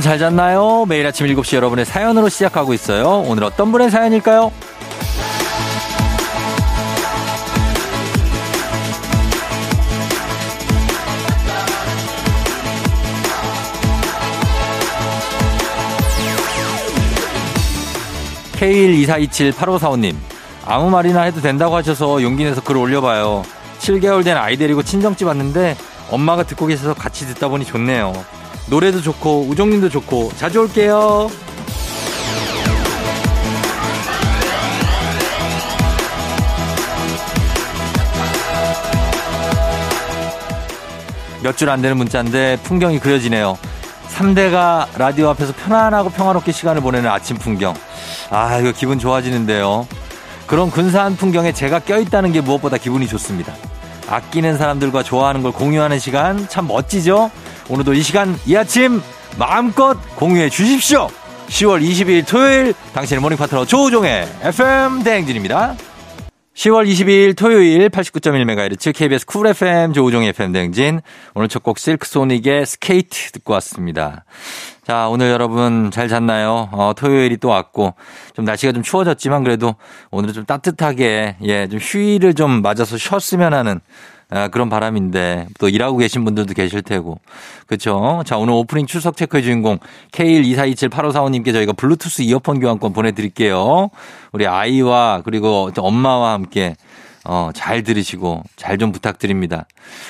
여러분 잘 잤나요? 매일 아침 7시 여러분의 사연으로 시작하고 있어요. 오늘 어떤 분의 사연일까요? K124278545님, 아무 말이나 해도 된다고 하셔서 용기 내서 글 올려봐요. 7개월 된 아이 데리고 친정집 왔는데 엄마가 듣고 계셔서 같이 듣다 보니 좋네요. 노래도 좋고 우정님도 좋고 자주 올게요. 몇 줄 안 되는 문자인데 풍경이 그려지네요. 3대가 라디오 앞에서 편안하고 평화롭게 시간을 보내는 아침 풍경. 아, 이거 기분 좋아지는데요. 그런 근사한 풍경에 제가 껴있다는 게 무엇보다 기분이 좋습니다. 아끼는 사람들과 좋아하는 걸 공유하는 시간 참 멋지죠? 오늘도 이 시간 이 아침 마음껏 공유해 주십시오. 10월 22일 토요일 당신의 모닝 파트너 조우종의 FM 대행진입니다. 10월 22일 토요일 89.1MHz KBS 쿨 FM 조우종의 FM 대행진 오늘 첫 곡 실크소닉의 스케이트 듣고 왔습니다. 자, 오늘 여러분 잘 잤나요? 어, 토요일이 또 왔고, 좀 날씨가 좀 추워졌지만 그래도 오늘은 좀 따뜻하게, 예, 좀 휴일을 좀 맞아서 쉬었으면 하는 아, 그런 바람인데 또 일하고 계신 분들도 계실 테고. 그렇죠? 자, 오늘 오프닝 출석 체크의 주인공 K124278545님께 저희가 블루투스 이어폰 교환권 보내 드릴게요. 우리 아이와 그리고 엄마와 함께 어, 잘 들으시고 잘 좀 부탁드립니다.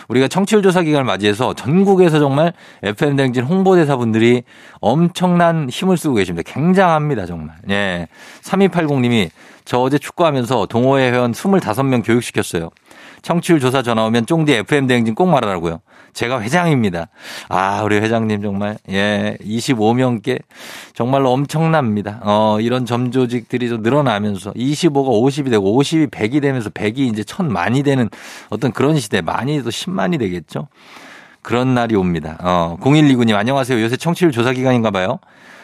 우리가 청취율 조사 기간을 맞이해서 전국에서 정말 FM 댕진 홍보대사 분들이 엄청난 힘을 쓰고 계십니다. 굉장합니다, 정말. 예. 3280님이 저 어제 축구하면서 동호회 회원 25명 교육시켰어요. 청취율 조사 전화 오면 쫑디 FM 대행진 꼭 말하라고요. 제가 회장입니다. 아, 우리 회장님 정말, 예, 25명께 정말로 엄청납니다. 어, 이런 점조직들이 좀 늘어나면서 25가 50이 되고 50이 100이 되면서 100이 이제 1000만이 되는 어떤 그런 시대, 많이 도 10만이 되겠죠. 그런 날이 옵니다. 어, 0129님 안녕하세요. 요새 청취율 조사 기간인가 봐요.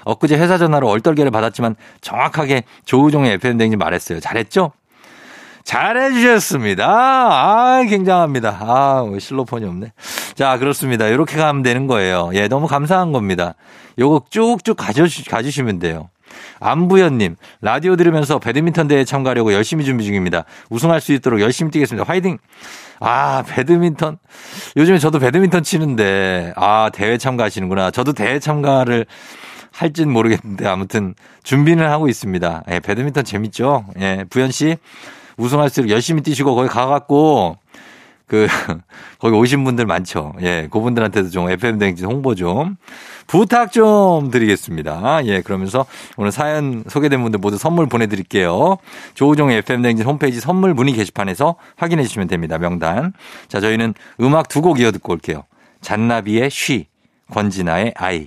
엊그제 회사 전화로 얼떨결에 받았지만 정확하게 조우종의 FM 대행진 말했어요. 잘했죠? 잘해주셨습니다. 아, 굉장합니다. 아, 실로폰이 없네. 자, 그렇습니다. 이렇게 가면 되는 거예요. 예, 너무 감사한 겁니다. 요거 쭉쭉 가져주, 가주시면 돼요. 안부현님, 라디오 들으면서 배드민턴 대회 참가하려고 열심히 준비 중입니다. 우승할 수 있도록 열심히 뛰겠습니다. 화이팅! 아, 배드민턴. 요즘에 저도 배드민턴 치는데, 아, 대회 참가하시는구나. 저도 대회 참가를 할진 모르겠는데, 아무튼 준비는 하고 있습니다. 예, 배드민턴 재밌죠? 예, 부현 씨, 우승할 수 있도록 열심히 뛰시고 거기 가갖고 그 거기 오신 분들 많죠. 예, 그분들한테도 좀 FM 댕진 홍보 좀 부탁 좀 드리겠습니다. 예, 그러면서 오늘 사연 소개된 분들 모두 선물 보내드릴게요. 조우종의 FM 댕진 홈페이지 선물 문의 게시판에서 확인해 주시면 됩니다. 명단. 자, 저희는 음악 두 곡 이어 듣고 올게요. 잔나비의 She, 권진아의 아이.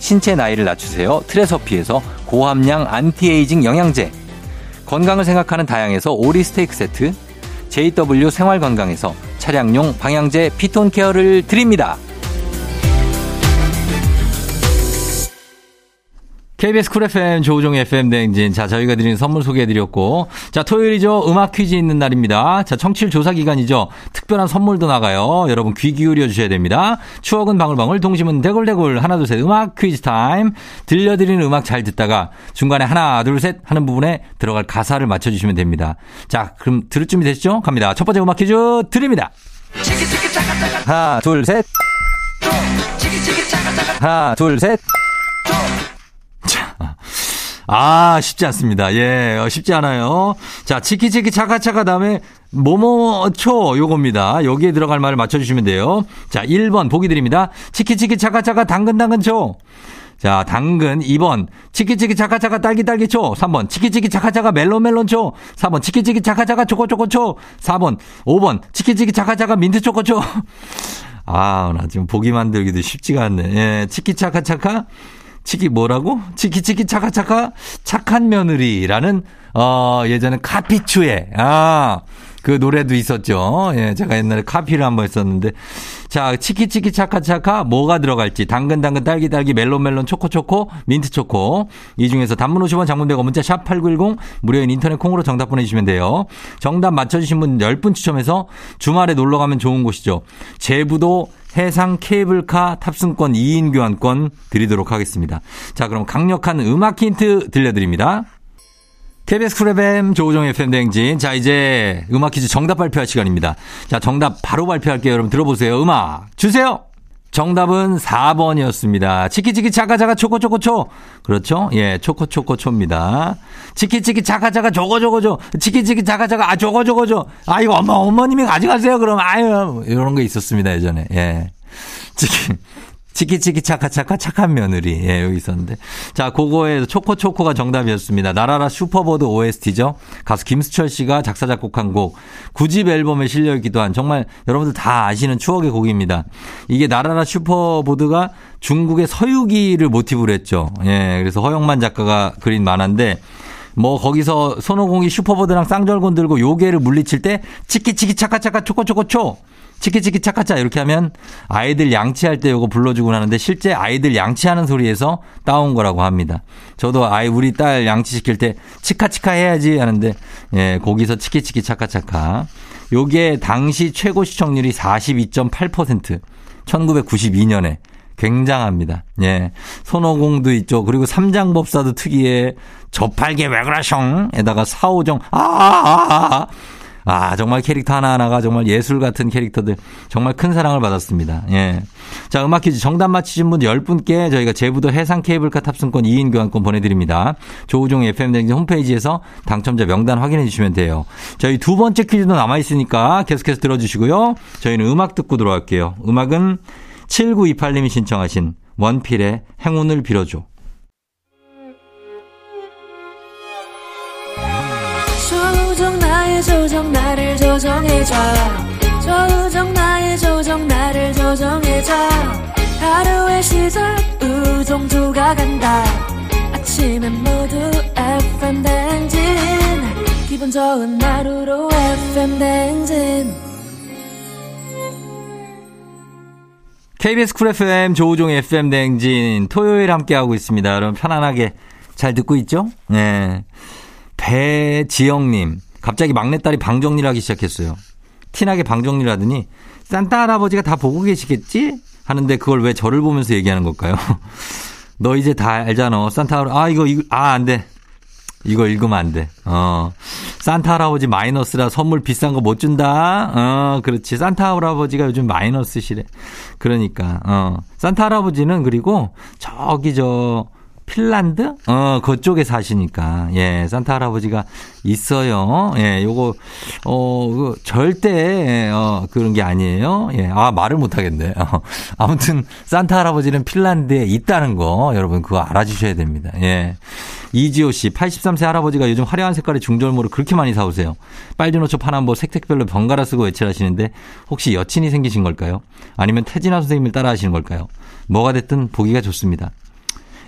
신체 나이를 낮추세요. 트레서피에서 고함량 안티에이징 영양제. 건강을 생각하는 다양에서 오리 스테이크 세트. JW 생활건강에서 차량용 방향제 피톤 케어를 드립니다. KBS 쿨 FM 조우종의 FM 대행진. 자, 저희가 드리는 선물 소개해드렸고. 자, 토요일이죠. 음악 퀴즈 있는 날입니다. 자, 청취율 조사 기간이죠. 특별한 선물도 나가요. 여러분 귀 기울여 주셔야 됩니다. 추억은 방울방울, 동심은 대굴대굴. 하나, 둘, 셋. 음악 퀴즈 타임. 들려드리는 음악 잘 듣다가 중간에 하나, 둘, 셋 하는 부분에 들어갈 가사를 맞춰주시면 됩니다. 자, 그럼 들을 준비 되시죠? 갑니다. 첫 번째 음악 퀴즈 드립니다. 하나, 둘, 셋. 하나, 둘, 셋. 아, 쉽지 않습니다. 예, 어, 쉽지 않아요. 자, 치키치키 차카차카 다음에 모모초 요겁니다. 여기에 들어갈 말을 맞춰주시면 돼요. 자, 1번 보기 드립니다. 치키치키 차카차카 당근당근초. 자, 당근 2번 치키치키 차카차카 딸기딸기초 3번 치키치키 차카차카 멜론멜론초 4번 치키치키 차카차카 초코초코초 4번 5번 치키치키 차카차카 민트초코초 아, 나 지금 보기 만들기도 쉽지가 않네. 예, 치키차카차카 치키 뭐라고? 치키 치키 차카 차카 착한 며느리라는 어 예전에 카피추에 아. 그 노래도 있었죠. 예, 제가 옛날에 카피를 한번 했었는데. 자, 치키치키 차카차카 뭐가 들어갈지. 당근 당근 딸기 딸기 멜론 멜론 초코 초코 민트 초코. 이 중에서 단문 50원 장문 100원 문자 샵 8910 무료인 인터넷 콩으로 정답 보내 주시면 돼요. 정답 맞춰 주신 분 10분 추첨해서 주말에 놀러 가면 좋은 곳이죠. 제부도 해상 케이블카 탑승권 2인 교환권 드리도록 하겠습니다. 자, 그럼 강력한 음악 힌트 들려드립니다. KBS 쿨 FM 조우종의 FM 대행진. 자, 이제 음악 퀴즈 정답 발표할 시간입니다. 자, 정답 바로 발표할게요. 여러분 들어보세요. 음악 주세요! 정답은 4번이었습니다. 치키치키 차카차카 초코초코초. 그렇죠? 예, 초코초코초입니다. 치키치키 차카차카 저거저거저. 치키치키 차카차카 아 저거저거저. 아 이거 엄마 어머님이 가져가세요. 그럼 아유 이런 거 있었습니다 예전에. 예. 치키 치키치키 차카차카 착한 며느리. 예, 여기 있었는데. 자, 그거에 초코초코가 정답이었습니다. 날아라 슈퍼보드 OST죠. 가수 김수철 씨가 작사, 작곡한 곡. 9집 앨범에 실려있기도 한 정말 여러분들 다 아시는 추억의 곡입니다. 이게 날아라 슈퍼보드가 중국의 서유기를 모티브로 했죠. 예, 그래서 허영만 작가가 그린 만화인데 뭐 거기서 손오공이 슈퍼보드랑 쌍절곤 들고 요괴를 물리칠 때 치키치키 차카차카 초코초코초 치키치키 차카차 이렇게 하면 아이들 양치할 때 요거 불러주곤 하는데 실제 아이들 양치하는 소리에서 따온 거라고 합니다. 저도 아이 우리 딸 양치시킬 때 치카치카 해야지 하는데 예, 거기서 치키치키 차카차카. 요게 당시 최고 시청률이 42.8% 1992년에 굉장합니다. 예. 손오공도 있죠. 그리고 삼장법사도 특이해. 저팔계 왜 그러셩? 에다가 사오정, 아, 아, 아, 아. 아, 정말 캐릭터 하나하나가 정말 예술 같은 캐릭터들 정말 큰 사랑을 받았습니다. 예. 자, 음악 퀴즈 정답 맞히신 분 10분께 저희가 제부도 해상 케이블카 탑승권 2인 교환권 보내드립니다. 조우종 FM 댕진 홈페이지에서 당첨자 명단 확인해 주시면 돼요. 저희 두 번째 퀴즈도 남아있으니까 계속해서 들어주시고요. 저희는 음악 듣고 들어갈게요. 음악은 7928님이 신청하신 원필의 행운을 빌어줘. 나의 조정 나를 조정해줘 조정 나의 조정 나를 조정해줘 하루의 시절 우정조가 간다 아침엔 모두 FM 댕진 기분 좋은 하루로 FM 댕진 KBS 쿨 FM 조우종 FM 댕진 토요일 함께하고 있습니다. 여러분 편안하게 잘 듣고 있죠? 네. 배지영님, 갑자기 막내딸이 방 정리를 하기 시작했어요. 티나게 방 정리를 하더니 산타 할아버지가 다 보고 계시겠지? 하는데 그걸 왜 저를 보면서 얘기하는 걸까요? 너 이제 다 알잖아. 산타 할아버지, 아, 이거, 이거, 아, 안 돼. 이거 읽으면 안 돼. 어. 산타 할아버지 마이너스라 선물 비싼 거 못 준다. 어, 그렇지. 산타 할아버지가 요즘 마이너스시래. 그러니까, 어. 산타 할아버지는 그리고 저기 저, 핀란드? 어, 그쪽에 사시니까. 예, 산타 할아버지가 있어요. 예, 요거, 어, 그 절대, 어, 그런 게 아니에요. 예, 아, 말을 못 하겠네. 어, 아무튼, 산타 할아버지는 핀란드에 있다는 거, 여러분, 그거 알아주셔야 됩니다. 예. 이지호 씨, 83세 할아버지가 요즘 화려한 색깔의 중절모를 그렇게 많이 사오세요. 빨주노초 파남보 색색별로 번갈아 쓰고 외출하시는데 혹시 여친이 생기신 걸까요? 아니면 태진아 선생님을 따라 하시는 걸까요? 뭐가 됐든 보기가 좋습니다.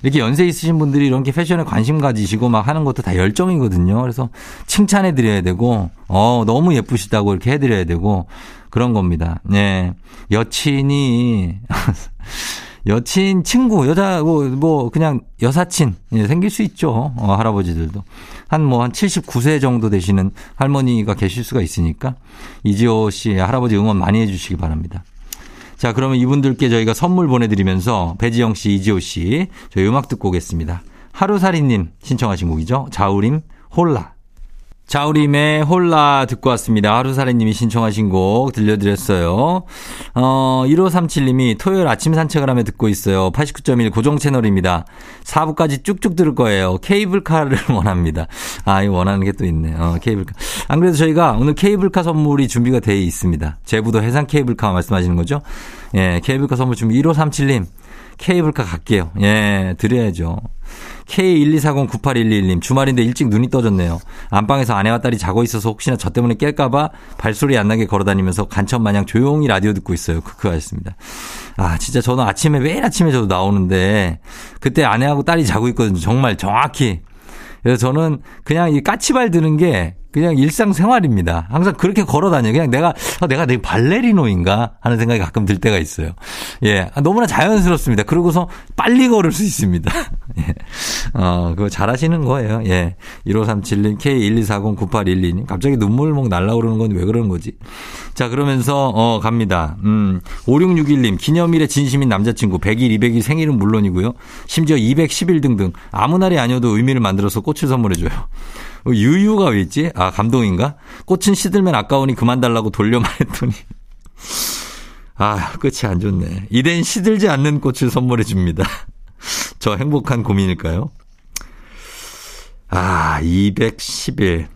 이렇게 연세 있으신 분들이 이렇게 패션에 관심 가지시고 막 하는 것도 다 열정이거든요. 그래서 칭찬해 드려야 되고, 어, 너무 예쁘시다고 이렇게 해 드려야 되고, 그런 겁니다. 네. 여친이, 여친, 친구, 여자, 뭐, 뭐, 그냥 여사친, 예, 생길 수 있죠. 어, 할아버지들도. 한 뭐, 한 79세 정도 되시는 할머니가 계실 수가 있으니까, 이지호 씨 할아버지 응원 많이 해주시기 바랍니다. 자, 그러면 이분들께 저희가 선물 보내드리면서, 배지영 씨, 이지호 씨, 저희 음악 듣고 오겠습니다. 하루살이님 신청하신 곡이죠. 자우림, 홀라. 자우림의 홀라 듣고 왔습니다. 하루살이님이 신청하신 곡 들려드렸어요. 어, 1537님이 토요일 아침 산책을 하며 듣고 있어요. 89.1 고정 채널입니다. 4부까지 쭉쭉 들을 거예요. 케이블카를 원합니다. 아, 이거 원하는 게 또 있네. 어, 케이블카. 안 그래도 저희가 오늘 케이블카 선물이 준비가 되어 있습니다. 제부도 해상 케이블카 말씀하시는 거죠? 예, 케이블카 선물 준비 1537님. 케이블카 갈게요. 예, 드려야죠. K124098111님, 주말인데 일찍 눈이 떠졌네요. 안방에서 아내와 딸이 자고 있어서 혹시나 저 때문에 깰까봐 발소리 안 나게 걸어 다니면서 간첩 마냥 조용히 라디오 듣고 있어요. 크크 하셨습니다. 아, 진짜 저는 아침에, 매일 아침에 저도 나오는데, 그때 아내하고 딸이 자고 있거든요. 정말 정확히. 그래서 저는 그냥 이 까치발 드는 게 그냥 일상생활입니다. 항상 그렇게 걸어 다녀요. 그냥 내가, 아, 내가 내 발레리노인가 하는 생각이 가끔 들 때가 있어요. 예. 아, 너무나 자연스럽습니다. 그러고서 빨리 걸을 수 있습니다. 예. 어, 그거 잘 하시는 거예요. 예. 1537님, K124098112님. 갑자기 눈물 목 날라오르는 건 왜 그러는 거지? 자, 그러면서, 어, 갑니다. 음, 5661님, 기념일에 진심인 남자친구, 100일, 200일 생일은 물론이고요. 심지어 210일 등등. 아무 날이 아니어도 의미를 만들어서 꽃을 선물해줘요. 어, 유유가 왜 있지? 아, 감동인가? 꽃은 시들면 아까우니 그만 달라고 돌려 말했더니. 아, 끝이 안 좋네. 이젠 시들지 않는 꽃을 선물해 줍니다. 저 행복한 고민일까요? 아, 210일.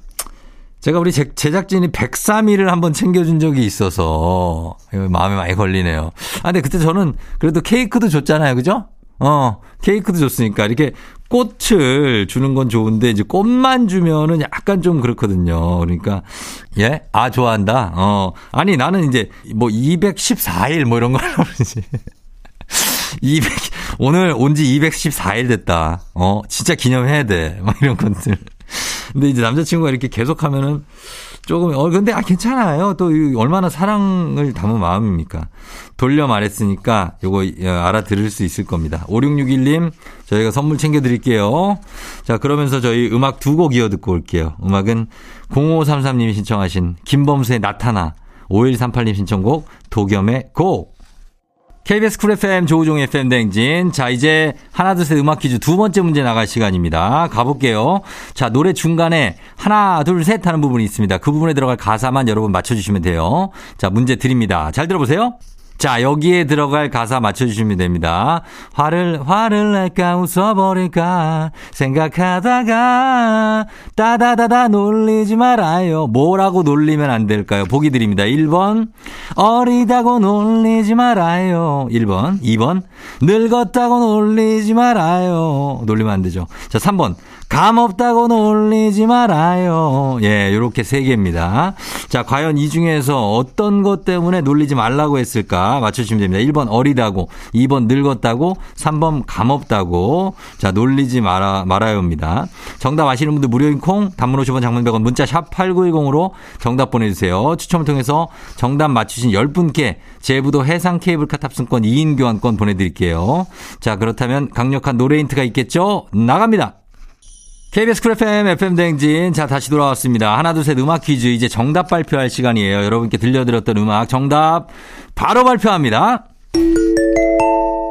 제가 우리 제 작진이 103일을 한번 챙겨준 적이 있어서 마음에 많이 걸리네요. 아, 근데 그때 저는 그래도 케이크도 줬잖아요. 그죠? 어, 케이크도 줬으니까 이렇게 꽃을 주는 건 좋은데 이제 꽃만 주면은 약간 좀 그렇거든요. 그러니까 예? 아 좋아한다. 어. 아니 나는 이제 뭐 214일 뭐 이런 거 하면서 200 오늘 온 지 214일 됐다. 어, 진짜 기념해야 돼. 막 이런 것들. 근데 이제 남자친구가 이렇게 계속 하면은 조금, 어, 근데, 아, 괜찮아요. 또, 얼마나 사랑을 담은 마음입니까? 돌려 말했으니까 요거 어, 알아들을 수 있을 겁니다. 5661님, 저희가 선물 챙겨 드릴게요. 자, 그러면서 저희 음악 두 곡 이어 듣고 올게요. 음악은 0533님이 신청하신 김범수의 나타나, 5138님 신청곡, 도겸의 Go! KBS 쿨 FM 조우종 FM 댕진. 자, 이제 하나, 둘, 셋 음악 퀴즈 두 번째 문제 나갈 시간입니다. 가볼게요. 자, 노래 중간에 하나, 둘, 셋 하는 부분이 있습니다. 그 부분에 들어갈 가사만 여러분 맞춰주시면 돼요. 자, 문제 드립니다. 잘 들어보세요. 자, 여기에 들어갈 가사 맞춰주시면 됩니다. 화를, 화를 낼까 웃어버릴까 생각하다가 따다다다 놀리지 말아요. 뭐라고 놀리면 안 될까요? 보기 드립니다. 1번, 어리다고 놀리지 말아요. 1번, 2번, 늙었다고 놀리지 말아요. 놀리면 안 되죠. 자, 3번, 감 없다고 놀리지 말아요. 예, 요렇게 세 개입니다. 자, 과연 이 중에서 어떤 것 때문에 놀리지 말라고 했을까? 맞춰주시면 됩니다. 1번 어리다고, 2번 늙었다고, 3번 감 없다고. 자, 놀리지 말아, 말아요입니다. 정답 아시는 분들 무료인 콩, 단문 50원 장문 100원, 문자 샵 8910으로 정답 보내주세요. 추첨을 통해서 정답 맞추신 10분께 제부도 해상 케이블카 탑승권 2인 교환권 보내드릴게요. 자, 그렇다면 강력한 노래 힌트가 있겠죠? 나갑니다. KBS 쿨 FM FM 댕진. 자, 다시 돌아왔습니다. 하나, 둘, 셋 음악 퀴즈. 이제 정답 발표할 시간이에요. 여러분께 들려드렸던 음악 정답 바로 발표합니다.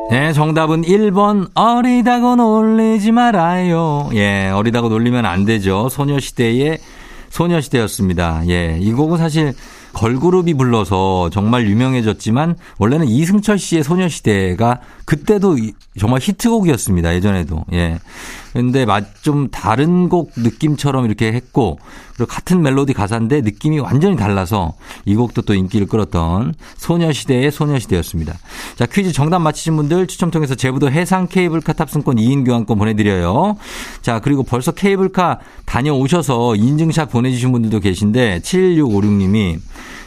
네, 정답은 1번 어리다고 놀리지 말아요. 예, 어리다고 놀리면 안 되죠. 소녀시대의 소녀시대였습니다. 예, 이 곡은 사실 걸그룹이 불러서 정말 유명해졌지만 원래는 이승철 씨의 소녀시대가 그때도 정말 히트곡이었습니다. 예전에도. 예. 근데 좀 다른 곡 느낌처럼 이렇게 했고 그리고 같은 멜로디 가사인데 느낌이 완전히 달라서 이 곡도 또 인기를 끌었던 소녀시대의 소녀시대였습니다. 자, 퀴즈 정답 맞히신 분들 추첨 통해서 제부도 해상 케이블카 탑승권 2인 교환권 보내드려요. 자, 그리고 벌써 케이블카 다녀오셔서 인증샷 보내주신 분들도 계신데 7656님이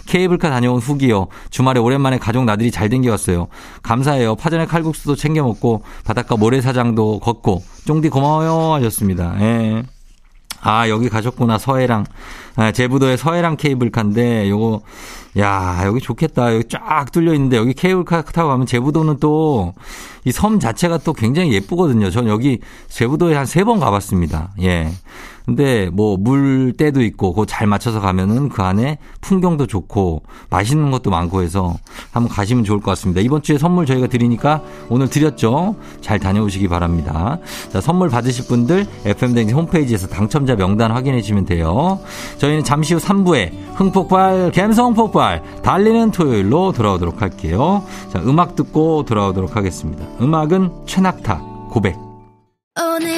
케이블카 다녀온 후기요. 주말에 오랜만에 가족 나들이 잘 댕겨왔어요. 감사해요. 파전에 칼국수도 챙겨 먹고 바닷가 모래사장도 걷고 쫑디 고마워요 하셨습니다. 예. 아, 여기 가셨구나. 서해랑. 아, 제부도의 서해랑 케이블카인데 요거 야, 여기 좋겠다. 여기 쫙 뚫려 있는데 여기 케이블카 타고 가면 제부도는 또 이 섬 자체가 또 굉장히 예쁘거든요. 전 여기 제부도에 한 세 번 가봤습니다. 예. 근데 뭐 물때도 있고 그거 잘 맞춰서 가면은 그 안에 풍경도 좋고 맛있는 것도 많고 해서 한번 가시면 좋을 것 같습니다. 이번 주에 선물 저희가 드리니까 오늘 드렸죠. 잘 다녀오시기 바랍니다. 자, 선물 받으실 분들 FM댕지 홈페이지에서 당첨자 명단 확인해 주시면 돼요. 저희는 잠시 후 3부에 흥폭발, 감성 폭발, 달리는 토요일로 돌아오도록 할게요. 자, 음악 듣고 돌아오도록 하겠습니다. 음악은 최낙타 고백. 오늘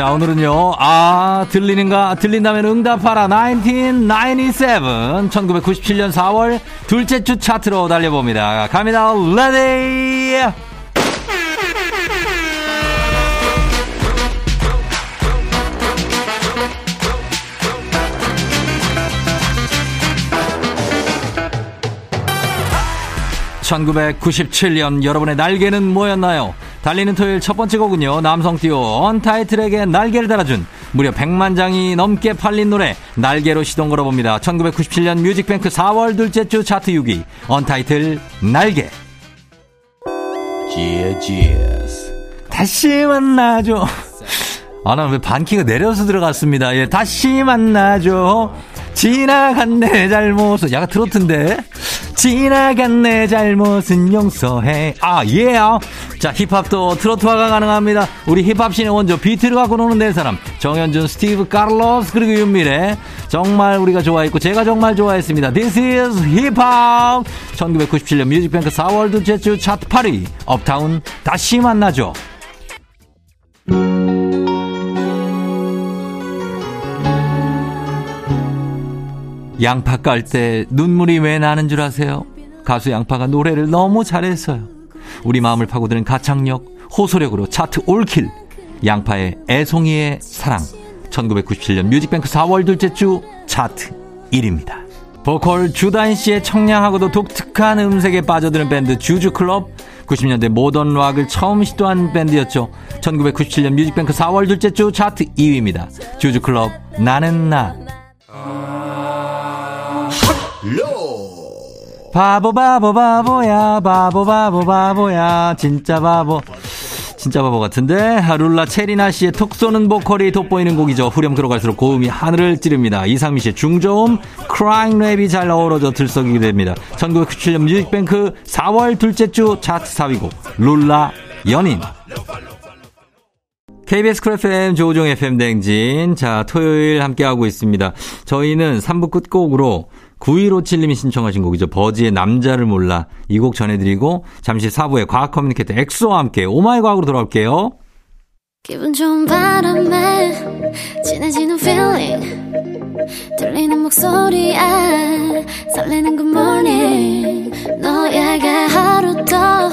자, 오늘은요, 아, 들리는가? 들린다면 응답하라. 1997. 1997년 4월 둘째 주 차트로 달려봅니다. 갑니다. Ready! (1997년) 여러분의 날개는 뭐였나요? 달리는 토요일 첫 번째 곡은요 남성 듀오 언타이틀에게 날개를 달아준 무려 100만 장이 넘게 팔린 노래 날개로 시동 걸어봅니다 1997년 뮤직뱅크 4월 둘째 주 차트 6위 언타이틀 날개 다시 만나죠 아, 나 왜 반키가 내려서 들어갔습니다. 예, 다시 만나죠. 지나간 내 잘못은, 약간 트로트인데. 지나간 내 잘못은 용서해. 아, 예. 자, 힙합도 트로트화가 가능합니다. 우리 힙합신의 원조, 비트를 갖고 노는 네 사람. 정연준, 스티브, 카를로스, 그리고 윤미래. 정말 우리가 좋아했고, 제가 정말 좋아했습니다. This is 힙합! 1997년 뮤직뱅크 4월 둘째 주 차트 8위. 업타운, 다시 만나줘. 양파 깔 때 눈물이 왜 나는 줄 아세요? 가수 양파가 노래를 너무 잘했어요. 우리 마음을 파고드는 가창력, 호소력으로 차트 all kill. 양파의 애송이의 사랑. 1997년 뮤직뱅크 4월 둘째 주 차트 1위입니다. 보컬 주다인 씨의 청량하고도 독특한 음색에 빠져드는 밴드 주주클럽. 90년대 모던 락을 처음 시도한 밴드였죠. 1997년 뮤직뱅크 4월 둘째 주 차트 2위입니다. 주주클럽 나는 나. 바보 바보 바보야. 바보 바보 바보야. 진짜 바보. 진짜 바보 같은데? 룰라 채리나 씨의 톡 쏘는 보컬이 돋보이는 곡이죠. 후렴 들어갈수록 고음이 하늘을 찌릅니다. 이상민 씨의 중저음 crying 랩이 잘 어우러져 들썩이게 됩니다. 1997년 뮤직뱅크 4월 둘째 주 차트 4위곡 룰라 연인. KBS 쿨 FM 조우종 FM 댕진. 자, 토요일 함께하고 있습니다. 저희는 3부 끝곡으로 9157님이 신청하신 곡이죠. 버즈의 남자를 몰라. 이 곡 전해드리고, 잠시 4부에 과학 커뮤니케이터 엑소와 함께 oh my 과학으로 돌아올게요. 기분 좋은 바람에 진해지는 feeling 들리는 목소리에 설레는 good morning 너에게 하루 더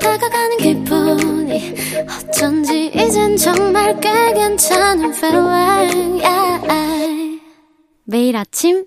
다가가는 기분이 어쩐지 이젠 정말 꽤 괜찮은 feeling yeah. 매일 아침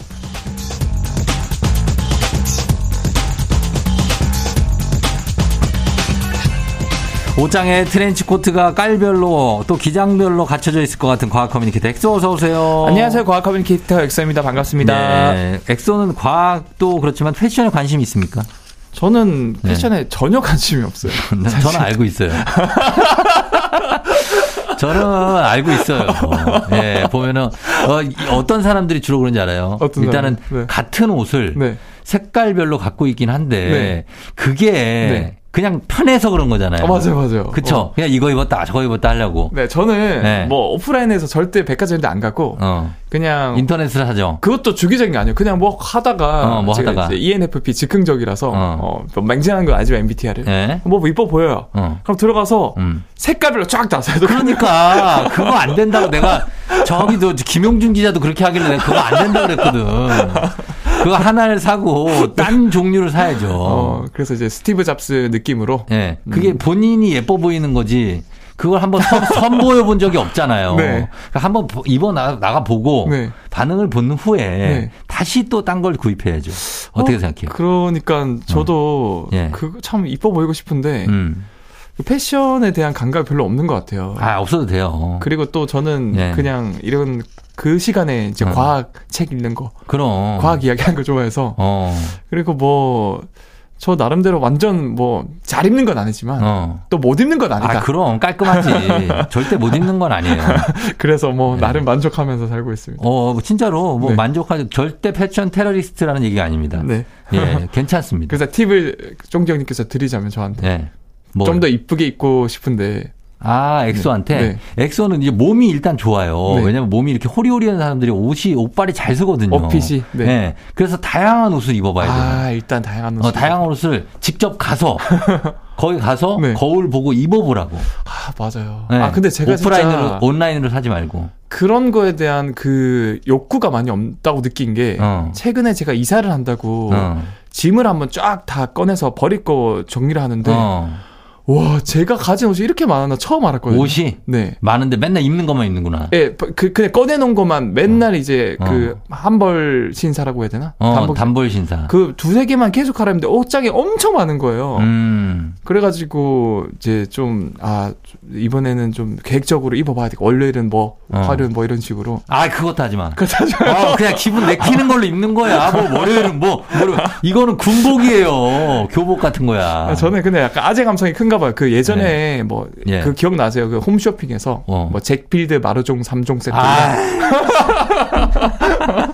옷장에 트렌치 코트가 깔별로 또 기장별로 갖춰져 있을 것 같은 과학 커뮤니케이터 엑소 어서 오세요. 안녕하세요. 과학 커뮤니케이터 엑소입니다. 반갑습니다. 네. 엑소는 과학도 그렇지만 패션에 관심이 있습니까? 저는 패션에 네. 전혀 관심이 없어요. 저는 알고 있어요. 저는 알고 있어요. 예, 네, 보면은 어, 떤 사람들이 주로 그런지 알아요. 일단은 네. 같은 옷을 네. 색깔별로 갖고 있긴 한데 네. 그게 네. 그냥 편해서 그런 거잖아요. 어, 맞아요, 맞아요. 그쵸. 어. 그냥 이거 입었다, 저거 입었다 하려고. 네, 저는 네. 뭐 오프라인에서 절대 백화점인데 안 가고, 어. 그냥. 인터넷을 하죠. 그것도 주기적인 게 아니에요. 그냥 뭐 하다가. 어, 뭐 하다가. ENFP 즉흥적이라서, 어, 어뭐 맹신하는 건 아니지만 MBTI를. 네. 뭐 이뻐 보여요. 어. 그럼 들어가서 음. 색깔별로 쫙 나서요. 그러니까. 그거 안 된다고 내가 저기도 김용준 기자도 그렇게 하길래 내가 그거 안 된다고 그랬거든. 그거 하나를 사고 딴 종류를 사야죠. 어, 그래서 이제 스티브 잡스 느낌으로. 예. 네, 그게 음. 본인이 예뻐 보이는 거지. 그걸 한번 선, 선보여 본 적이 없잖아요. 네. 그러니까 한번 입어 나, 나가 보고 네. 반응을 본 후에 네. 다시 또 딴 걸 구입해야죠. 어떻게 어, 생각해요? 그러니까 저도 어. 예. 그참 이뻐 보이고 싶은데 음. 그 패션에 대한 감각이 별로 없는 것 같아요. 아 없어도 돼요. 그리고 또 저는 예. 그냥 이런 그 시간에 이제 어. 과학 책 읽는 거, 그럼 과학 이야기 하는 거 좋아해서. 어. 그리고 뭐. 저 나름대로 완전 뭐 잘 입는 건 아니지만 어. 또못 입는 건 아니다. 아, 그럼 깔끔하지. 절대 못 입는 건 아니에요. 그래서 뭐 네. 나름 만족하면서 살고 있습니다. 어, 뭐 진짜로 뭐 네. 만족하지 절대 패션 테러리스트라는 얘기가 아닙니다. 네. 예, 괜찮습니다. 그래서 팁을 쫑정님께서 드리자면 저한테 네. 뭐. 좀더 이쁘게 입고 싶은데 아, 엑소한테? 네. 네. 엑소는 이제 몸이 일단 좋아요. 네. 왜냐면 몸이 이렇게 호리호리한 사람들이 옷이, 옷발이 잘 쓰거든요. 어핏이. 네. 네. 그래서 다양한 옷을 입어봐야 돼요. 아, 일단 다양한 옷. 어, 다양한 옷을 직접 가서, 거기 가서 네. 거울 보고 입어보라고. 아, 맞아요. 네. 아, 근데 제가 오프라인으로, 온라인으로 사지 말고. 그런 거에 대한 그 욕구가 많이 없다고 느낀 게, 어. 최근에 제가 이사를 한다고, 어. 짐을 한번 쫙 다 꺼내서 버릴 거 정리를 하는데, 어. 와, 제가 가진 옷이 이렇게 많았나 처음 알았거든요. 옷이? 네. 많은데 맨날 입는 것만 입는구나. 예, 그, 그냥 꺼내놓은 것만 맨날 어. 이제 어. 그, 한벌 신사라고 해야 되나? 어, 단벌, 단벌 신사. 그 두세 개만 계속 하라 했는데 옷장이 엄청 많은 거예요. 음. 그래가지고, 이제 좀, 아, 이번에는 좀 계획적으로 입어봐야 돼. 월요일은 뭐, 어. 화요일은 뭐 이런 식으로. 아, 그것도 하지 마. 그것도 하지 마. 어, 그냥 기분 내키는 걸로 입는 거야. 뭐, 월요일은 뭐, 뭐, 이거는 군복이에요. 교복 같은 거야. 아, 저는 근데 약간 아재 감성이 큰가 봐요. 그 예전에 네. 뭐그 예. 그 기억 나세요? 그 홈쇼핑에서 어. 뭐 잭필드 마루종 3종 세트. 아.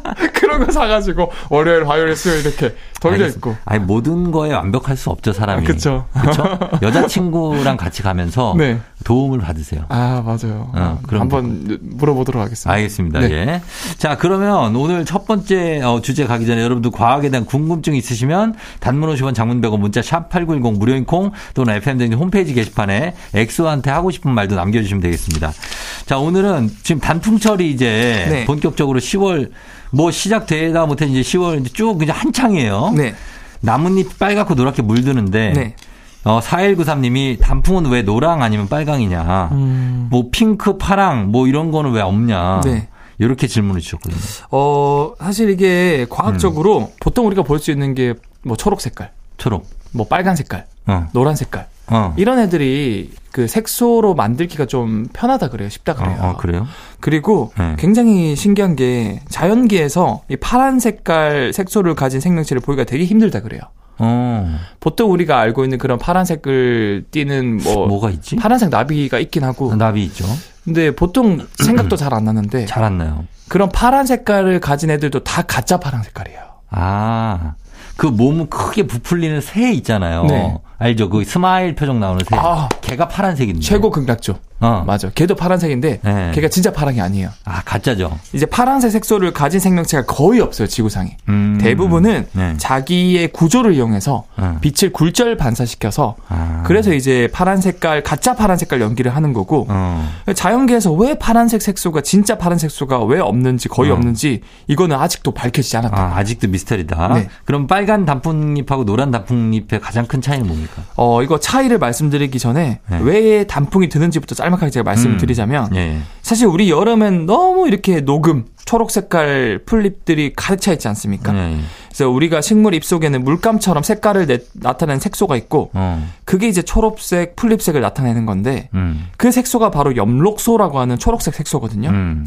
그런 거 사가지고 월요일, 화요일, 수요일 이렇게 덜려 있고. 아니 모든 거에 완벽할 수 없죠 사람이. 그렇죠. 그렇죠. 여자친구랑 같이 가면서 네. 도움을 받으세요. 아 맞아요. 어, 그럼 한번 물어보도록 하겠습니다. 알겠습니다. 네. 예. 자 그러면 오늘 첫 번째 어, 주제 가기 전에 여러분들 과학에 대한 궁금증 있으시면 단문 50원, 장문 100원 문자 샵 #8910 무료인 콩 또는 FM 등 홈페이지 게시판에 엑소한테 하고 싶은 말도 남겨주시면 되겠습니다. 자 오늘은 지금 단풍철이 이제 네. 본격적으로 10월 뭐 시작되다 못해 이제 10월 이제 쭉 그냥 한창이에요. 네. 나뭇잎 빨갛고 노랗게 물드는데 네. 어, 4193님이 단풍은 왜 노랑 아니면 빨강이냐. 음. 뭐 핑크, 파랑 뭐 이런 거는 왜 없냐. 네. 이렇게 질문을 주셨거든요. 어, 사실 이게 과학적으로 음. 보통 우리가 볼 수 있는 게 뭐 초록 색깔. 초록. 뭐 빨간 색깔. 어. 노란 색깔. 어. 이런 애들이 그 색소로 만들기가 좀 편하다 그래요. 쉽다 그래요. 어, 어, 그래요? 그리고 네. 굉장히 신기한 게 자연계에서 이 파란 색깔 색소를 가진 생명체를 보기가 되게 힘들다 그래요. 어. 보통 우리가 알고 있는 그런 파란색을 띠는 뭐 뭐가 있지? 파란색 나비가 있긴 하고 아, 나비 있죠. 근데 보통 생각도 잘 안 나는데 잘 안 나요. 그런 파란 색깔을 가진 애들도 다 가짜 파란 색깔이에요. 아. 그 몸 크게 부풀리는 새 있잖아요. 네. 알죠? 그 스마일 표정 나오는 새. 아, 걔가 파란색인데. 최고 극락조. 어. 맞아. 걔도 파란색인데 네. 걔가 진짜 파랑이 아니에요. 아 가짜죠. 이제 파란색 색소를 가진 생명체가 거의 없어요 지구상에. 음. 대부분은 네. 자기의 구조를 이용해서 어. 빛을 굴절 반사시켜서 아. 그래서 이제 파란 색깔 가짜 파란 색깔 연기를 하는 거고 어. 자연계에서 왜 파란색 색소가 진짜 파란 색소가 왜 없는지 거의 어. 없는지 이거는 아직도 밝혀지지 않았다. 아, 아직도 미스터리다. 네. 그럼 빨간 단풍잎하고 노란 단풍잎의 가장 큰 차이는 뭔가요? 어떻습니까? 어, 이거 차이를 말씀드리기 전에 네. 왜 단풍이 드는지부터 짤막하게 제가 말씀을 음. 드리자면 예. 사실 우리 여름엔 너무 이렇게 녹음, 초록 색깔 풀잎들이 가득 차 있지 않습니까? 예. 그래서 우리가 식물 잎 속에는 물감처럼 색깔을 내, 나타내는 색소가 있고 어. 그게 이제 초록색 풀잎색을 나타내는 건데 음. 그 색소가 바로 엽록소라고 하는 초록색 색소거든요. 음.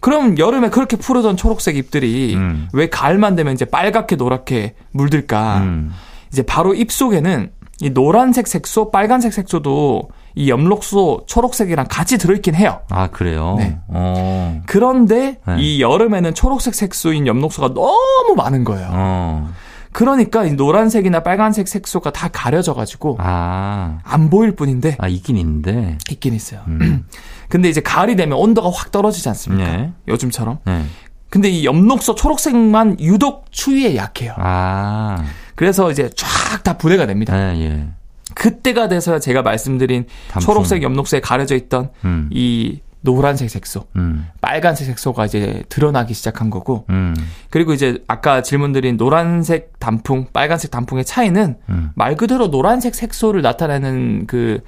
그럼 여름에 그렇게 푸르던 초록색 잎들이 음. 왜 가을만 되면 이제 빨갛게 노랗게 물들까? 음. 이제 바로 잎 속에는 이 노란색 색소, 빨간색 색소도 이 엽록소 초록색이랑 같이 들어있긴 해요. 아 그래요? 네. 어. 그런데 네. 이 여름에는 초록색 색소인 엽록소가 너무 많은 거예요. 어. 그러니까 이 노란색이나 빨간색 색소가 다 가려져가지고 아. 안 보일 뿐인데. 아 있긴 있는데. 있긴 있어요. 음. 근데 이제 가을이 되면 온도가 확 떨어지지 않습니까? 네. 요즘처럼. 네. 근데 이 엽록소 초록색만 유독 추위에 약해요. 아. 그래서 이제 쫙 다 분해가 됩니다. 네, 예. 그때가 돼서야 제가 말씀드린 단풍. 초록색 엽록소에 가려져 있던 음. 이 노란색 색소, 음. 빨간색 색소가 이제 드러나기 시작한 거고, 음. 그리고 이제 아까 질문드린 노란색 단풍, 빨간색 단풍의 차이는 음. 말 그대로 노란색 색소를 나타내는 그,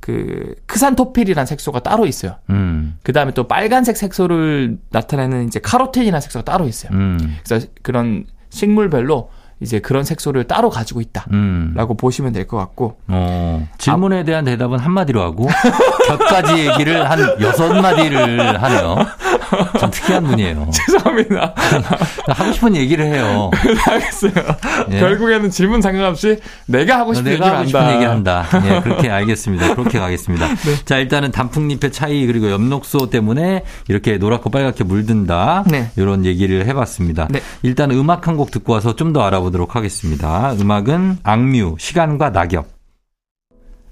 그, 크산토필이라는 색소가 따로 있어요. 음. 그 다음에 또 빨간색 색소를 나타내는 이제 카로틴이라는 색소가 따로 있어요. 음. 그래서 그런 식물별로 이제 그런 색소를 따로 가지고 있다라고 음. 보시면 될 것 같고 어, 질문에 대한 대답은 한 마디로 하고 곁까지 얘기를 한 여섯 마디를 하네요. 좀 특이한 분이에요. 죄송합니다. 하고 싶은 얘기를 해요. 알겠어요. 예. 결국에는 질문 상관없이 내가 하고 싶은 내가 얘기를 하고 싶은 얘기를 한다. 예, 그렇게 알겠습니다. 그렇게 가겠습니다. 네. 자, 일단은 단풍잎의 차이 그리고 엽록소 때문에 이렇게 노랗고 빨갛게 물든다. 네. 이런 얘기를 해봤습니다. 네. 일단 음악 한 곡 듣고 와서 좀 더 알아보. 만나보도록 하겠습니다. 음악은 악뮤, 시간과 낙엽.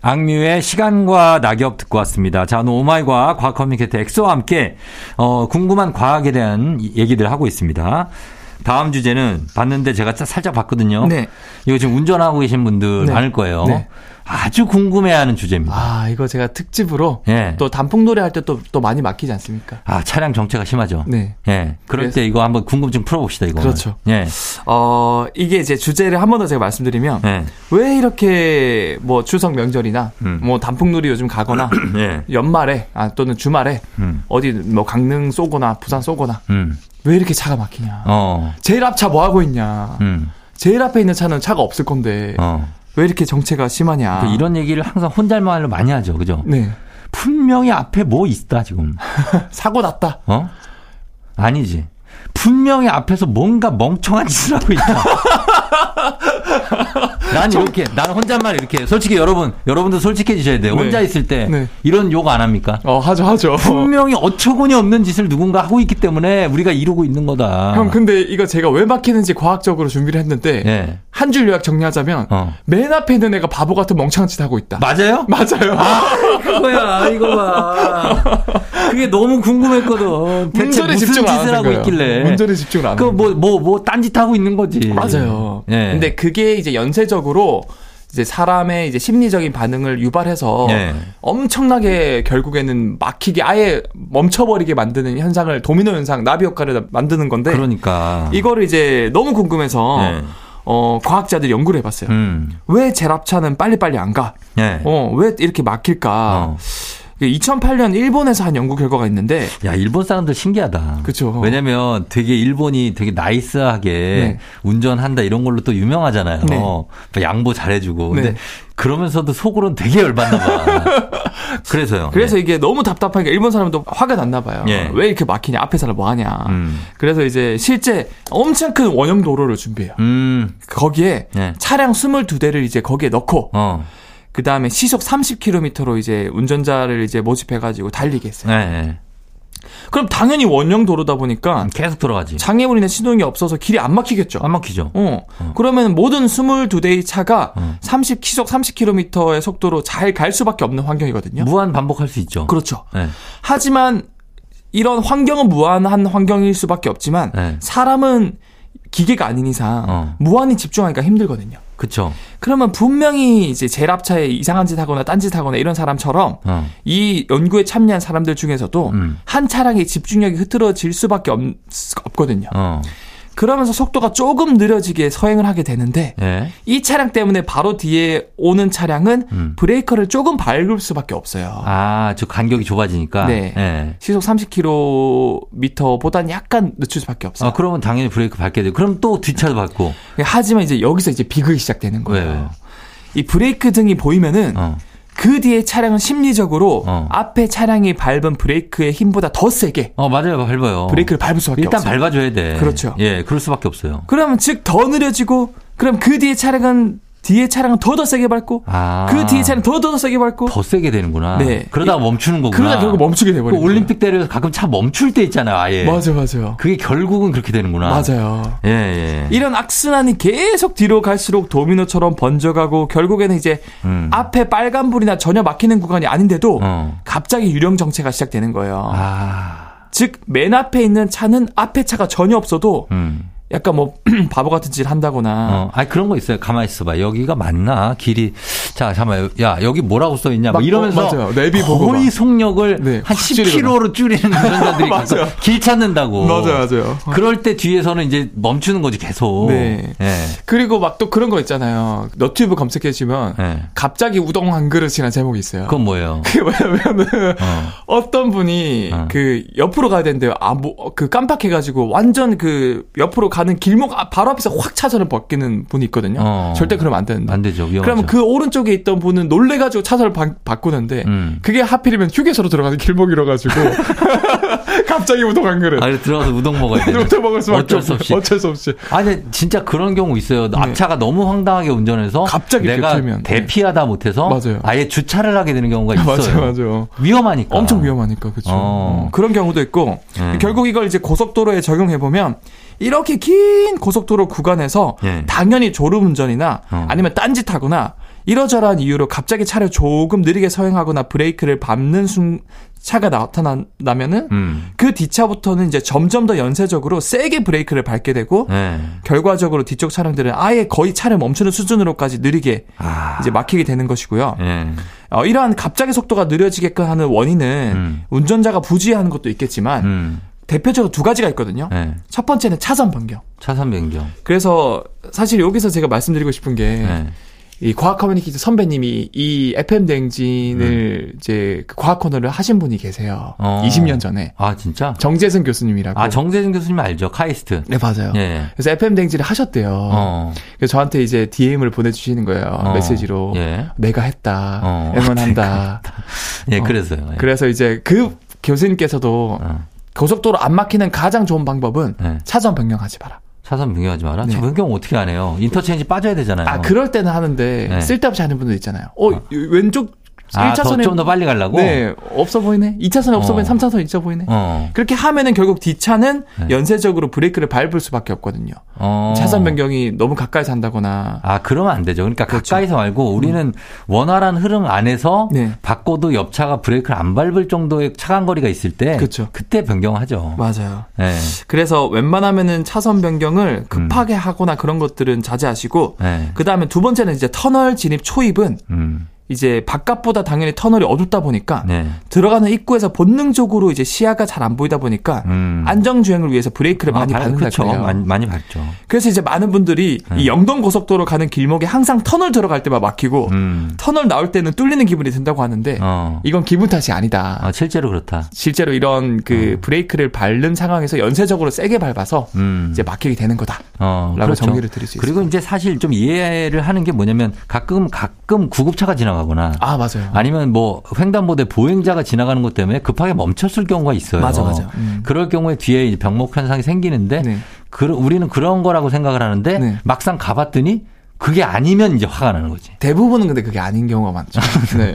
악뮤의 시간과 낙엽 듣고 왔습니다. 자, 오늘 oh my 과 과학 커뮤니케이터 엑소와 함께, 어, 궁금한 과학에 대한 얘기들 하고 있습니다. 다음 주제는 봤는데 제가 살짝 봤거든요. 네. 이거 지금 운전하고 계신 분들 네. 많을 거예요. 네. 아주 궁금해하는 주제입니다. 아 이거 제가 특집으로 예. 또 단풍 노래 할때 또 또 많이 막히지 않습니까? 아 차량 정체가 심하죠. 네. 예. 그럴 때 이거 한번 궁금증 풀어봅시다 이거. 그렇죠. 예. 어 이게 이제 주제를 한 번 더 제가 말씀드리면 예. 왜 이렇게 뭐 추석 명절이나 음. 뭐 단풍놀이 요즘 가거나 예. 연말에 아 또는 주말에 음. 어디 뭐 강릉 쏘거나 부산 쏘거나 음. 왜 이렇게 차가 막히냐? 어. 제일 앞차 뭐 하고 있냐? 음. 제일 앞에 있는 차는 차가 없을 건데. 어. 왜 이렇게 정체가 심하냐. 그러니까 이런 얘기를 항상 혼잣말로 많이 하죠. 그죠? 네. 분명히 앞에 뭐 있다, 지금. 사고 났다. 어? 아니지. 분명히 앞에서 뭔가 멍청한 짓을 하고 있다. 난 이렇게, 난 혼잣말 이렇게, 솔직히 여러분, 여러분도 솔직해지셔야 돼요. 네. 혼자 있을 때 네. 이런 욕 안 합니까? 어, 하죠, 하죠. 분명히 어처구니 없는 짓을 누군가 하고 있기 때문에 우리가 이루고 있는 거다. 형, 근데 이거 제가 왜 막히는지 과학적으로 준비를 했는데, 네. 한줄 요약 정리하자면, 어. 맨 앞에 있는 애가 바보 같은 멍청한 짓 하고 있다. 맞아요? 맞아요. 아, 그거야, 이거 봐. 그게 너무 궁금했거든. 대체 무슨 짓을 하고 거예요. 있길래. 문제에 집중을 안 그 뭐, 뭐, 뭐, 딴짓 하고 있는 거지. 맞아요. 예. 근데 그게 이제 연쇄적으로 이제 사람의 이제 심리적인 반응을 유발해서 예. 엄청나게 결국에는 막히게 아예 멈춰버리게 만드는 현상을 도미노 현상, 나비 효과를 만드는 건데. 그러니까. 이거를 이제 너무 궁금해서 예. 어, 과학자들이 연구를 해봤어요. 음. 왜 제랍차는 빨리빨리 안 가? 예. 어, 왜 이렇게 막힐까? 어. 2008년 일본에서 한 연구 결과가 있는데 야 일본 사람들 신기하다. 그렇죠. 왜냐면 되게 일본이 되게 나이스하게 네. 운전한다 이런 걸로 또 유명하잖아요. 네. 뭐 양보 잘해주고. 근데 네. 그러면서도 속으로는 되게 열받나 봐. 그래서요. 그래서 네. 이게 너무 답답하니까 일본 사람도 화가 났나 봐요. 예. 왜 이렇게 막히냐? 앞에 사람 뭐 하냐? 음. 그래서 이제 실제 엄청 큰 원형 도로를 준비해요. 음. 거기에 예. 차량 22대를 이제 거기에 넣고 어. 그 다음에 시속 30km로 이제 운전자를 이제 모집해가지고 달리게 했어요. 네, 네. 그럼 당연히 원형 도로다 보니까 음, 계속 돌아가지. 장애물이나 신호등이 없어서 길이 안 막히겠죠. 안 막히죠. 어. 어. 그러면 모든 22대의 차가 어. 30 시속 30km의 속도로 잘 갈 수밖에 없는 환경이거든요. 무한 반복할 수 있죠. 그렇죠. 네. 하지만 이런 환경은 무한한 환경일 수밖에 없지만 네. 사람은 기계가 아닌 이상 어. 무한히 집중하기가 힘들거든요. 그렇죠. 그러면 분명히 이제 제랍차에 이상한 짓 하거나 딴짓 하거나 이런 사람처럼 어. 이 연구에 참여한 사람들 중에서도 음. 한 차량의 집중력이 흐트러질 수밖에 없, 없거든요. 어. 그러면서 속도가 조금 느려지게 서행을 하게 되는데 네. 이 차량 때문에 바로 뒤에 오는 차량은 음. 브레이커를 조금 밟을 수밖에 없어요. 아, 저 간격이 좁아지니까. 네. 네. 시속 30km보다는 약간 늦출 수밖에 없어요. 아, 그러면 당연히 브레이크 밟게 돼요. 그럼 또 뒷차도 밟고. 하지만 이제 여기서 이제 비극이 시작되는 거예요. 왜? 이 브레이크 등이 보이면은 어. 그 뒤에 차량은 심리적으로 어. 앞에 차량이 밟은 브레이크의 힘보다 더 세게. 어 맞아요 밟아요. 브레이크를 밟을 수밖에 일단 없어요. 일단 밟아줘야 돼. 그렇죠. 예, 그럴 수밖에 없어요. 그러면 즉 더 느려지고 그럼 그 뒤에 차량은 뒤에 차량은 더더 세게 밟고 아. 그 뒤에 차량 더더 더 세게 밟고 더 세게 되는구나. 네. 그러다가 멈추는 거구나. 그러다 결국 멈추게 돼 버리고. 그 올림픽 대회에서 가끔 차 멈출 때 있잖아요, 아예. 맞아, 맞아요. 그게 결국은 그렇게 되는구나. 맞아요. 예, 예. 이런 악순환이 계속 뒤로 갈수록 도미노처럼 번져가고 결국에는 이제 음. 앞에 빨간불이나 전혀 막히는 구간이 아닌데도 어. 갑자기 유령 정체가 시작되는 거예요. 아. 즉, 맨 앞에 있는 차는 앞에 차가 전혀 없어도 음. 약간 뭐 바보 같은 짓 한다거나. 어, 아니 그런 거 있어요. 가만히 있어봐. 여기가 맞나? 길이 자 잠깐만. 야 여기 뭐라고 써 있냐? 뭐 이러면서 어, 맞아요. 내비 보고 거의 속력을 네, 한 10km로 줄이는 운전자들이 맞아요. 길 찾는다고. 맞아요, 맞아요. 그럴 때 뒤에서는 이제 멈추는 거지 계속. 네. 네. 그리고 막 또 그런 거 있잖아요. 너튜브 검색해 주시면 네. 갑자기 우동 한 그릇이라는 제목이 있어요. 그건 뭐예요? 그게 뭐냐면은 어. 떤 분이 어. 그 옆으로 가야 되는데 아뭐그 깜빡해가지고 완전 그 옆으로 가는 길목 바로 앞에서 확 차선을 바뀌는 분이 있거든요. 어. 절대 그러면 안 되는데. 안 되죠. 위험하죠. 그러면 그 오른쪽에 있던 분은 놀래가지고 차선을 바, 바꾸는데 음. 그게 하필이면 휴게소로 들어가는 길목이라 가지고 갑자기 우동 한 그릇. 아, 들어가서 우동 먹어야 돼. 우동 먹을 수밖에 어쩔 수 없이. 어쩔 수 없이. 아니 진짜 그런 경우 있어요. 네. 앞차가 너무 황당하게 운전해서 갑자기 내가 네. 대피하다 못해서 맞아요. 아예 주차를 하게 되는 경우가 있어요. 맞아요, 맞아요. 위험하니까. 엄청 위험하니까 그렇죠. 어. 그런 경우도 있고 음. 결국 이걸 이제 고속도로에 적용해 보면 이렇게 긴 고속도로 구간에서 예. 당연히 졸음운전이나 어. 아니면 딴짓하거나 이러저러한 이유로 갑자기 차를 조금 느리게 서행하거나 브레이크를 밟는 순 차가 나타나면은 음. 그 뒷차부터는 이제 점점 더 연쇄적으로 세게 브레이크를 밟게 되고 네. 결과적으로 뒤쪽 차량들은 아예 거의 차를 멈추는 수준으로까지 느리게 아. 이제 막히게 되는 것이고요. 네. 어, 이러한 갑자기 속도가 느려지게끔 하는 원인은 음. 운전자가 부주의하는 것도 있겠지만 음. 대표적으로 두 가지가 있거든요. 네. 첫 번째는 차선 변경. 차선 변경. 그래서 사실 여기서 제가 말씀드리고 싶은 게 네. 이 과학 커뮤니케이션 선배님이 이 FM 대행진을 음. 이제 그 과학 코너를 하신 분이 계세요. 어. 20년 전에. 아, 진짜? 정재승 교수님이라고. 아, 정재승 교수님 알죠. 카이스트. 네, 맞아요. 예. 그래서 FM 대행진을 하셨대요. 어. 그래서 저한테 이제 DM을 보내주시는 거예요. 어. 메시지로. 예. 내가 했다. 어. 응원한다. 예, 그래서요. 예. 그래서 이제 그 교수님께서도 어. 고속도로 안 막히는 가장 좋은 방법은 네. 차선 변경하지 마라. 차선 변경하지 마라. 네. 저 변경 어떻게 안 해요? 인터체인지 빠져야 되잖아요. 아 그럴 때는 하는데 네. 쓸데없이 하는 분들 있잖아요. 어, 어. 왼쪽 아, 1차선에 좀 더 빨리 가려고? 네. 없어 보이네. 2차선에 없어 어. 보이네. 3차선 있어 보이네. 어. 그렇게 하면은 결국 뒷차는 네. 연쇄적으로 브레이크를 밟을 수밖에 없거든요. 어. 차선 변경이 너무 가까이서 한다거나. 아, 그러면 안 되죠. 그러니까 그렇죠. 가까이서 말고 우리는 음. 원활한 흐름 안에서 네. 바꿔도 옆차가 브레이크를 안 밟을 정도의 차간 거리가 있을 때 그렇죠. 그때 변경하죠. 맞아요. 네. 그래서 웬만하면은 차선 변경을 급하게 음. 하거나 그런 것들은 자제하시고 네. 그다음에 두 번째는 이제 터널 진입 초입은 음. 이제 바깥보다 당연히 터널이 어둡다 보니까 네. 들어가는 입구에서 본능적으로 이제 시야가 잘 안 보이다 보니까 음. 안정 주행을 위해서 브레이크를 아, 많이 아, 밟는다 그렇죠. 그래요. 많이, 많이 밟죠. 그래서 이제 많은 분들이 네. 이 영동 고속도로 가는 길목에 항상 터널 들어갈 때만 막히고 음. 터널 나올 때는 뚫리는 기분이 든다고 하는데 어. 이건 기분 탓이 아니다. 아, 실제로 그렇다. 실제로 이런 그 어. 브레이크를 밟는 상황에서 연쇄적으로 세게 밟아서 음. 이제 막히게 되는 거다라고 어, 그렇죠. 정리를 드릴 수 있습니다. 그리고 이제 사실 좀 이해를 하는 게 뭐냐면 가끔 가끔 구급차가 지나 가거나 아, 맞아요. 아니면 뭐 횡단보도에 보행자가 지나가는 것 때문에 급하게 멈췄을 경우가 있어요. 맞아, 맞아. 음. 그럴 경우에 뒤에 병목 현상이 생기는데 네. 그, 우리는 그런 거라고 생각을 하는데 네. 막상 가봤더니 그게 아니면 이제 화가 나는 거지. 대부분은 근데 그게 아닌 경우가 많죠. 네.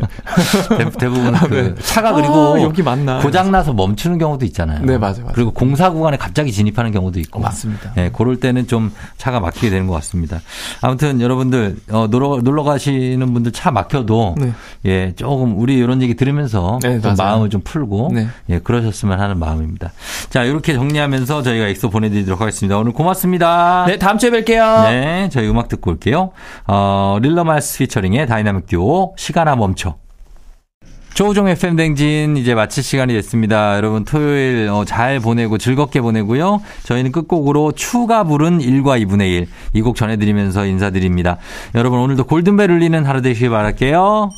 대, 부분은 그 네. 차가 그리고 아, 여기 맞나 고장 나서 멈추는 경우도 있잖아요. 네, 맞아요. 맞아. 그리고 공사 구간에 갑자기 진입하는 경우도 있고. 맞습니다. 네, 그럴 때는 좀 차가 막히게 되는 것 같습니다. 아무튼 여러분들 어, 놀러 놀러 가시는 분들 차 막혀도 네. 예, 조금 우리 이런 얘기 들으면서 네, 좀 마음을 좀 풀고 네. 예, 그러셨으면 하는 마음입니다. 자, 이렇게 정리하면서 저희가 엑소 보내 드리도록 하겠습니다. 오늘 고맙습니다. 네, 다음 주에 뵐게요. 네, 저희 음악 듣고 올게요. 어, 릴러말즈 피처링의 다이나믹 듀오 시간아 멈춰. 조우종 FM 대행진 이제 마칠 시간이 됐습니다. 여러분 토요일 어, 잘 보내고 즐겁게 보내고요. 저희는 끝곡으로 투투가 부른 1과 2분의 1. 이 곡 전해드리면서 인사드립니다. 여러분 오늘도 골든벨 울리는 하루 되시길 바랄게요.